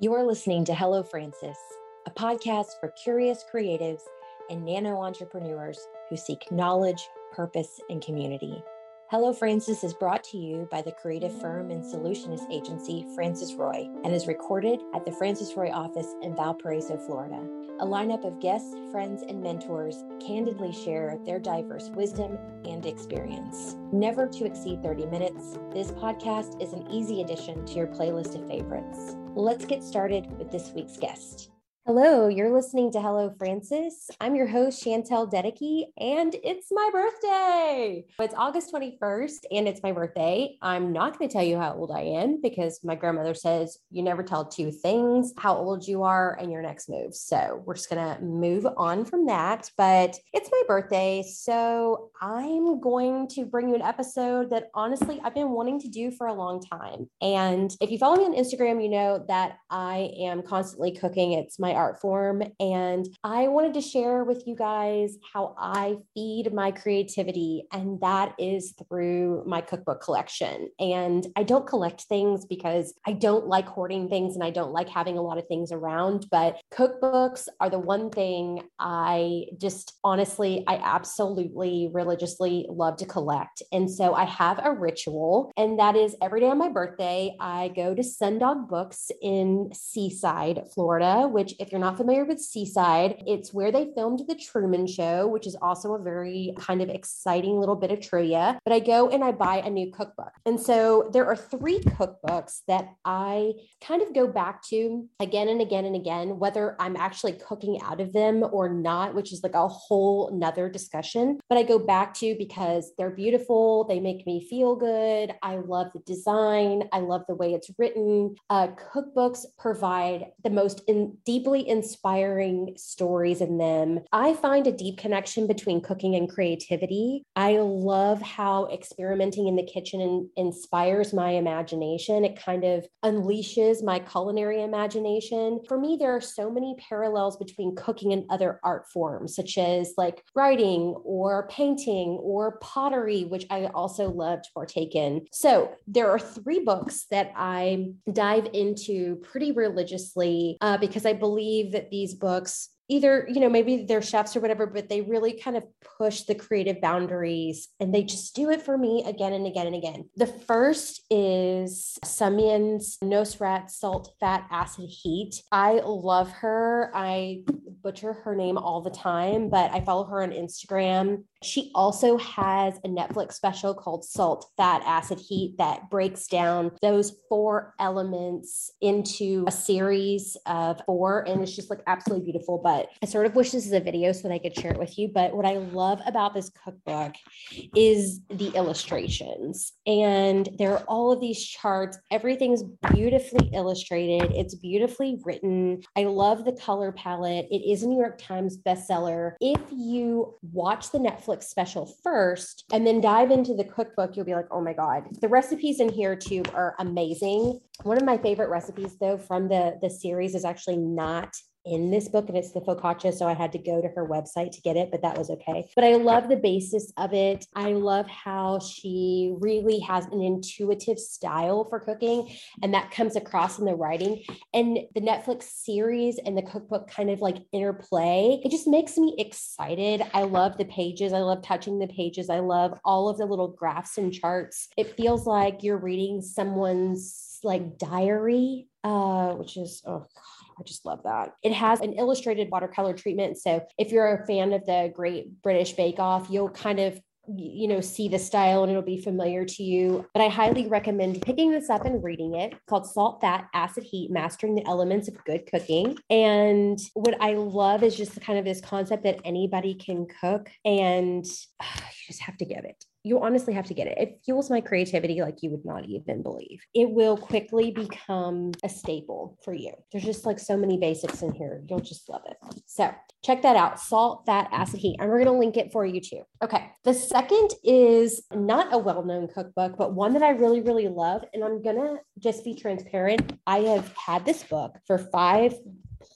You're listening to Hello Frances, a podcast for curious creatives and nano entrepreneurs who seek knowledge, purpose, and community. Hello Frances is brought to you by the creative firm and solutionist agency Frances Roy and is recorded at the Frances Roy office in Valparaiso, Florida. A lineup of guests, friends, and mentors candidly share their diverse wisdom and experience. Never to exceed 30 minutes, this podcast is an easy addition to your playlist of favorites. Let's get started with this week's guest. Hello, you're listening to Hello Frances. I'm your host, Shantelle Dedicke, and it's my birthday. It's August 21st, and it's my birthday. I'm not going to tell you how old I am because my grandmother says you never tell two things how old you are and your next move. So we're just going to move on from that. But it's my birthday. So I'm going to bring you an episode that honestly I've been wanting to do for a long time. And if you follow me on Instagram, you know that I am constantly cooking. It's my art form. And I wanted to share with you guys how I feed my creativity, and that is through my cookbook collection. And I don't collect things because I don't like hoarding things and I don't like having a lot of things around, but cookbooks are the one thing I just honestly, I absolutely religiously love to collect. And so I have a ritual, and that is every day on my birthday, I go to Sundog Books in Seaside, Florida, which, if if you're not familiar with Seaside, it's where they filmed The Truman Show, which is also a very kind of exciting little bit of trivia. But I go and I buy a new cookbook. And so there are three cookbooks that I kind of go back to again and again and again, whether I'm actually cooking out of them or not, which is like a whole nother discussion. But I go back to because they're beautiful, they make me feel good. I love the design, I love the way it's written. Uh, cookbooks provide the most in, deeply inspiring stories in them. I find a deep connection between cooking and creativity. I love how experimenting in the kitchen inspires my imagination. It kind of unleashes my culinary imagination. For me, there are so many parallels between cooking and other art forms, such as like writing or painting or pottery, which I also love to partake in. So there are three books that I dive into pretty religiously uh, because I believe believe that these books either you know maybe they're chefs or whatever but they really kind of push the creative boundaries and they just do it for me again and again and again. The first is Samin's nosrat salt fat acid heat. I love her. I butcher her name all the time but i follow her on instagram she also has a Netflix special called Salt, Fat, Acid, Heat that breaks down those four elements into a series of four. And it's just like absolutely beautiful. But I sort of wish this is a video so that I could share it with you. But what I love about this cookbook is the illustrations. And there are all of these charts. Everything's beautifully illustrated, it's beautifully written. I love the color palette. It is a New York Times bestseller. If you watch the Netflix special first and then dive into the cookbook, you'll be like, oh my God. The recipes in here too are amazing. One of my favorite recipes though from the the series is actually not in this book and it's the focaccia so i had to go to her website to get it but that was okay. But i love the basis of it. I love how she really has an intuitive style for cooking and that comes across in the writing. And the netflix series and the cookbook kind of like interplay it just makes me excited. I love the pages. I love touching the pages. I love all of the little graphs and charts. It feels like you're reading someone's like diary uh which is oh god I just love that. It has an illustrated watercolor treatment. So if you're a fan of the Great British Bake Off, you'll kind of you know see the style and it'll be familiar to you but i highly recommend picking this up and reading it it's called salt fat acid heat mastering the elements of good cooking and what i love is just kind of this concept that anybody can cook and uh, you just have to get it you honestly have to get it. It fuels my creativity like you would not even believe. It will quickly become a staple for you. There's just like so many basics in here. You'll just love it. So check that out salt, fat, acid, heat. And we're going to link it for you too. Okay. The second is not a well known cookbook, but one that I really, really love. And I'm going to just be transparent. I have had this book for five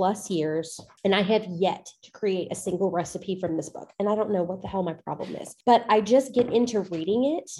plus years and I have yet to create a single recipe from this book. And I don't know what the hell my problem is, but I just get into reading it.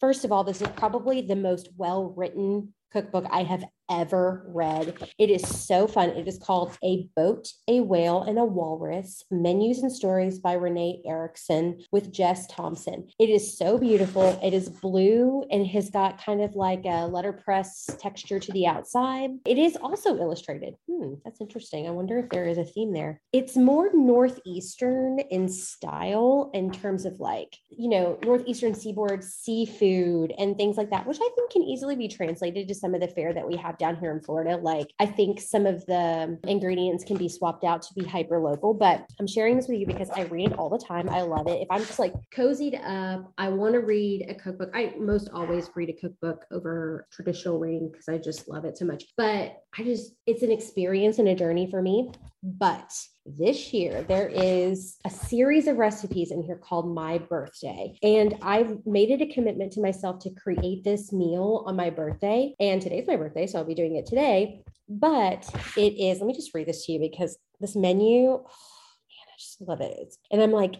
First of all, this is probably the most well written cookbook I have ever read. It is so fun. It is called A Boat, a Whale, and a Walrus Menus and Stories by Renee Erickson with Jess Thomson. It is so beautiful. It is blue and has got kind of like a letterpress texture to the outside. It is also illustrated. Hmm, that's interesting. I wonder if there is a theme there. It's more Northeastern in style in terms of like, you know, Northeastern seaboard seafood and things like that, which I think can easily be translated to some of the fare that we have down here in Florida. Like I think some of the ingredients can be swapped out to be hyper local, but I'm sharing this with you because I read it all the time. I love it. If I'm just like cozied up, I want to read a cookbook. I most always read a cookbook over traditional reading because I just love it so much. But I just, it's an experience and a journey for me. But this year there is a series of recipes in here called my birthday. And i've made it a commitment to myself to create this meal on my birthday. And today's my birthday so i'll be doing it today. But it is let me just read this to you because this menu oh, man, i just love it. And i'm like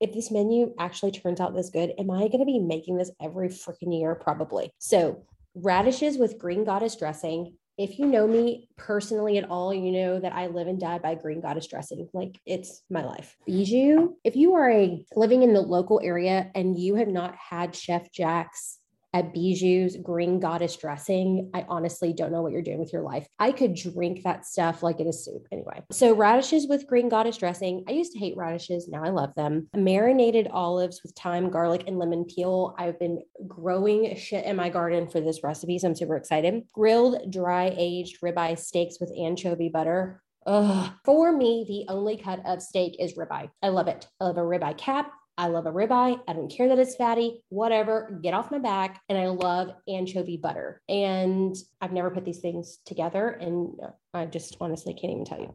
if this menu actually turns out this good am i going to be making this every freaking year? Probably. So radishes with green goddess dressing if you know me personally at all, you know that I live and die by green goddess dressing. Like it's my life. Bijou, if you are a living in the local area and you have not had Chef Jack's at Bijou's green goddess dressing, I honestly don't know what you're doing with your life. I could drink that stuff like it is soup anyway. So, radishes with green goddess dressing. I used to hate radishes. Now I love them. Marinated olives with thyme, garlic, and lemon peel. I've been growing shit in my garden for this recipe. So, I'm super excited. Grilled, dry aged ribeye steaks with anchovy butter. Ugh. For me, the only cut of steak is ribeye. I love it. I love a ribeye cap. I love a ribeye. I don't care that it's fatty, whatever, get off my back. And I love anchovy butter. And I've never put these things together. And I just honestly can't even tell you.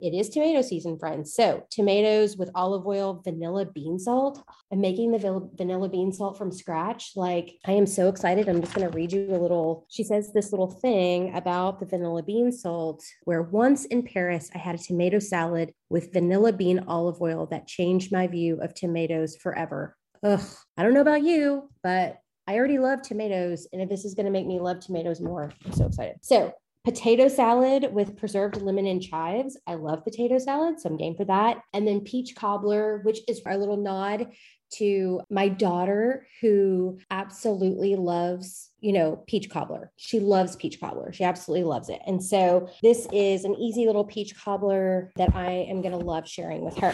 It is tomato season, friends. So, tomatoes with olive oil, vanilla bean salt. I'm making the vanilla bean salt from scratch. Like, I am so excited. I'm just going to read you a little. She says this little thing about the vanilla bean salt, where once in Paris, I had a tomato salad with vanilla bean olive oil that changed my view of tomatoes forever. Ugh, I don't know about you, but I already love tomatoes. And if this is going to make me love tomatoes more, I'm so excited. So, potato salad with preserved lemon and chives. I love potato salad, so I'm game for that. And then peach cobbler, which is our little nod to my daughter who absolutely loves, you know, peach cobbler. She loves peach cobbler. She absolutely loves it. And so this is an easy little peach cobbler that I am going to love sharing with her.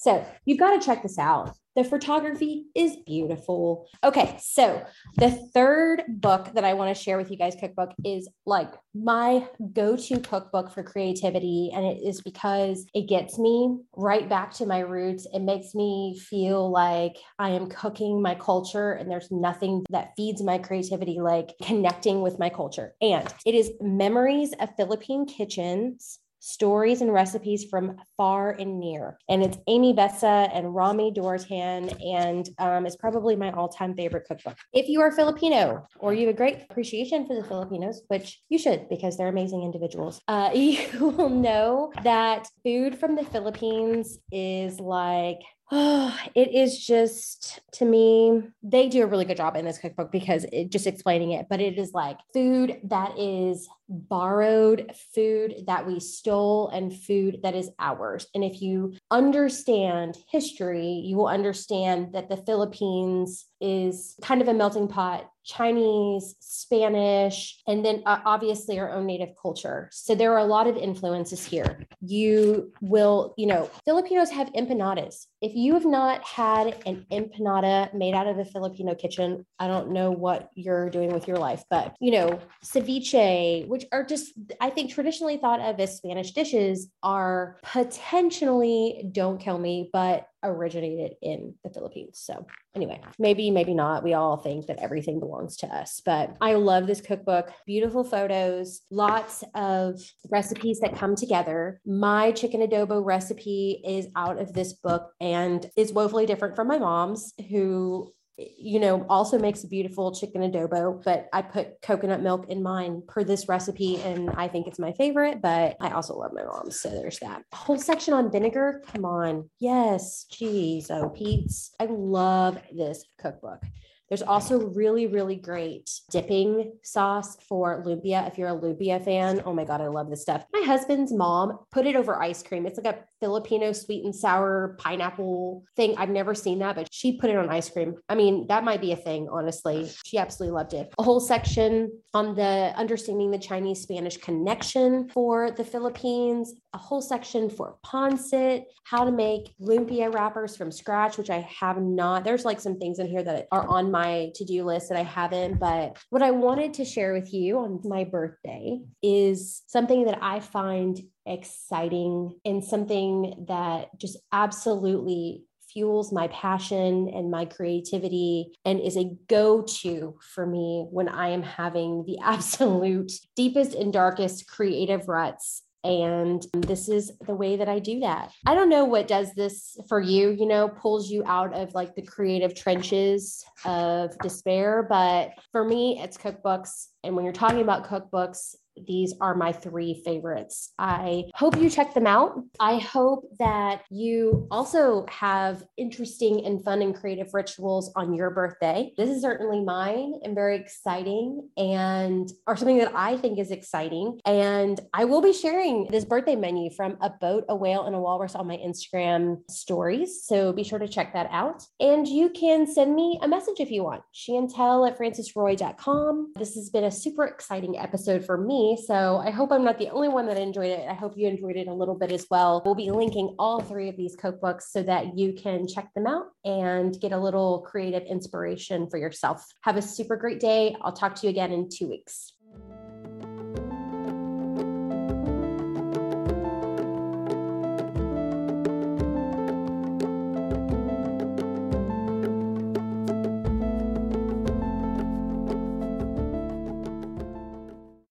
So you've got to check this out. The photography is beautiful. Okay, so the third book that I want to share with you guys, cookbook, is like my go to cookbook for creativity. And it is because it gets me right back to my roots. It makes me feel like I am cooking my culture, and there's nothing that feeds my creativity like connecting with my culture. And it is Memories of Philippine Kitchens stories and recipes from far and near. And it's Amy Besa and Romy Dorotan, and um, it's probably my all time favorite cookbook. If you are Filipino or you have a great appreciation for the Filipinos, which you should because they're amazing individuals, uh, you will know that food from the Philippines is like Oh, it is just to me, they do a really good job in this cookbook because it just explaining it, but it is like food that is borrowed, food that we stole, and food that is ours. And if you understand history, you will understand that the Philippines is kind of a melting pot Chinese, Spanish, and then uh, obviously our own native culture. So there are a lot of influences here. You will, you know, Filipinos have empanadas. If you have not had an empanada made out of a Filipino kitchen, I don't know what you're doing with your life, but you know, ceviche, which are just, I think traditionally thought of as Spanish dishes, are potentially, don't kill me, but originated in the Philippines. So, anyway, maybe, maybe not. We all think that everything belongs to us, but I love this cookbook. Beautiful photos, lots of recipes that come together. My chicken adobo recipe is out of this book and is woefully different from my mom's, who you know, also makes a beautiful chicken adobo, but I put coconut milk in mine per this recipe and I think it's my favorite, but I also love my mom's. So there's that whole section on vinegar. Come on. Yes. Geez. Oh, Pete's. I love this cookbook. There's also really, really great dipping sauce for lumpia. If you're a lumpia fan, oh my God, I love this stuff. My husband's mom put it over ice cream. It's like a Filipino sweet and sour pineapple thing. I've never seen that, but she put it on ice cream. I mean, that might be a thing, honestly. She absolutely loved it. A whole section on the understanding the Chinese Spanish connection for the Philippines, a whole section for pancit, how to make lumpia wrappers from scratch, which I have not. There's like some things in here that are on my to do list that I haven't. But what I wanted to share with you on my birthday is something that I find exciting and something that just absolutely fuels my passion and my creativity and is a go to for me when I am having the absolute deepest and darkest creative ruts and this is the way that I do that. I don't know what does this for you, you know, pulls you out of like the creative trenches of despair. But for me, it's cookbooks. And when you're talking about cookbooks, these are my three favorites. I hope you check them out. I hope that you also have interesting and fun and creative rituals on your birthday. This is certainly mine and very exciting and or something that I think is exciting. And I will be sharing this birthday menu from a boat, a whale, and a walrus on my Instagram stories. So be sure to check that out. And you can send me a message if you want. Shantelle at francesroy.com. This has been a super exciting episode for so I hope I'm not the only one that enjoyed it. I hope you enjoyed it a little bit as well. We'll be linking all three of these cookbooks so that you can check them out and get a little creative inspiration for yourself. Have a super great day. I'll talk to you again in two weeks.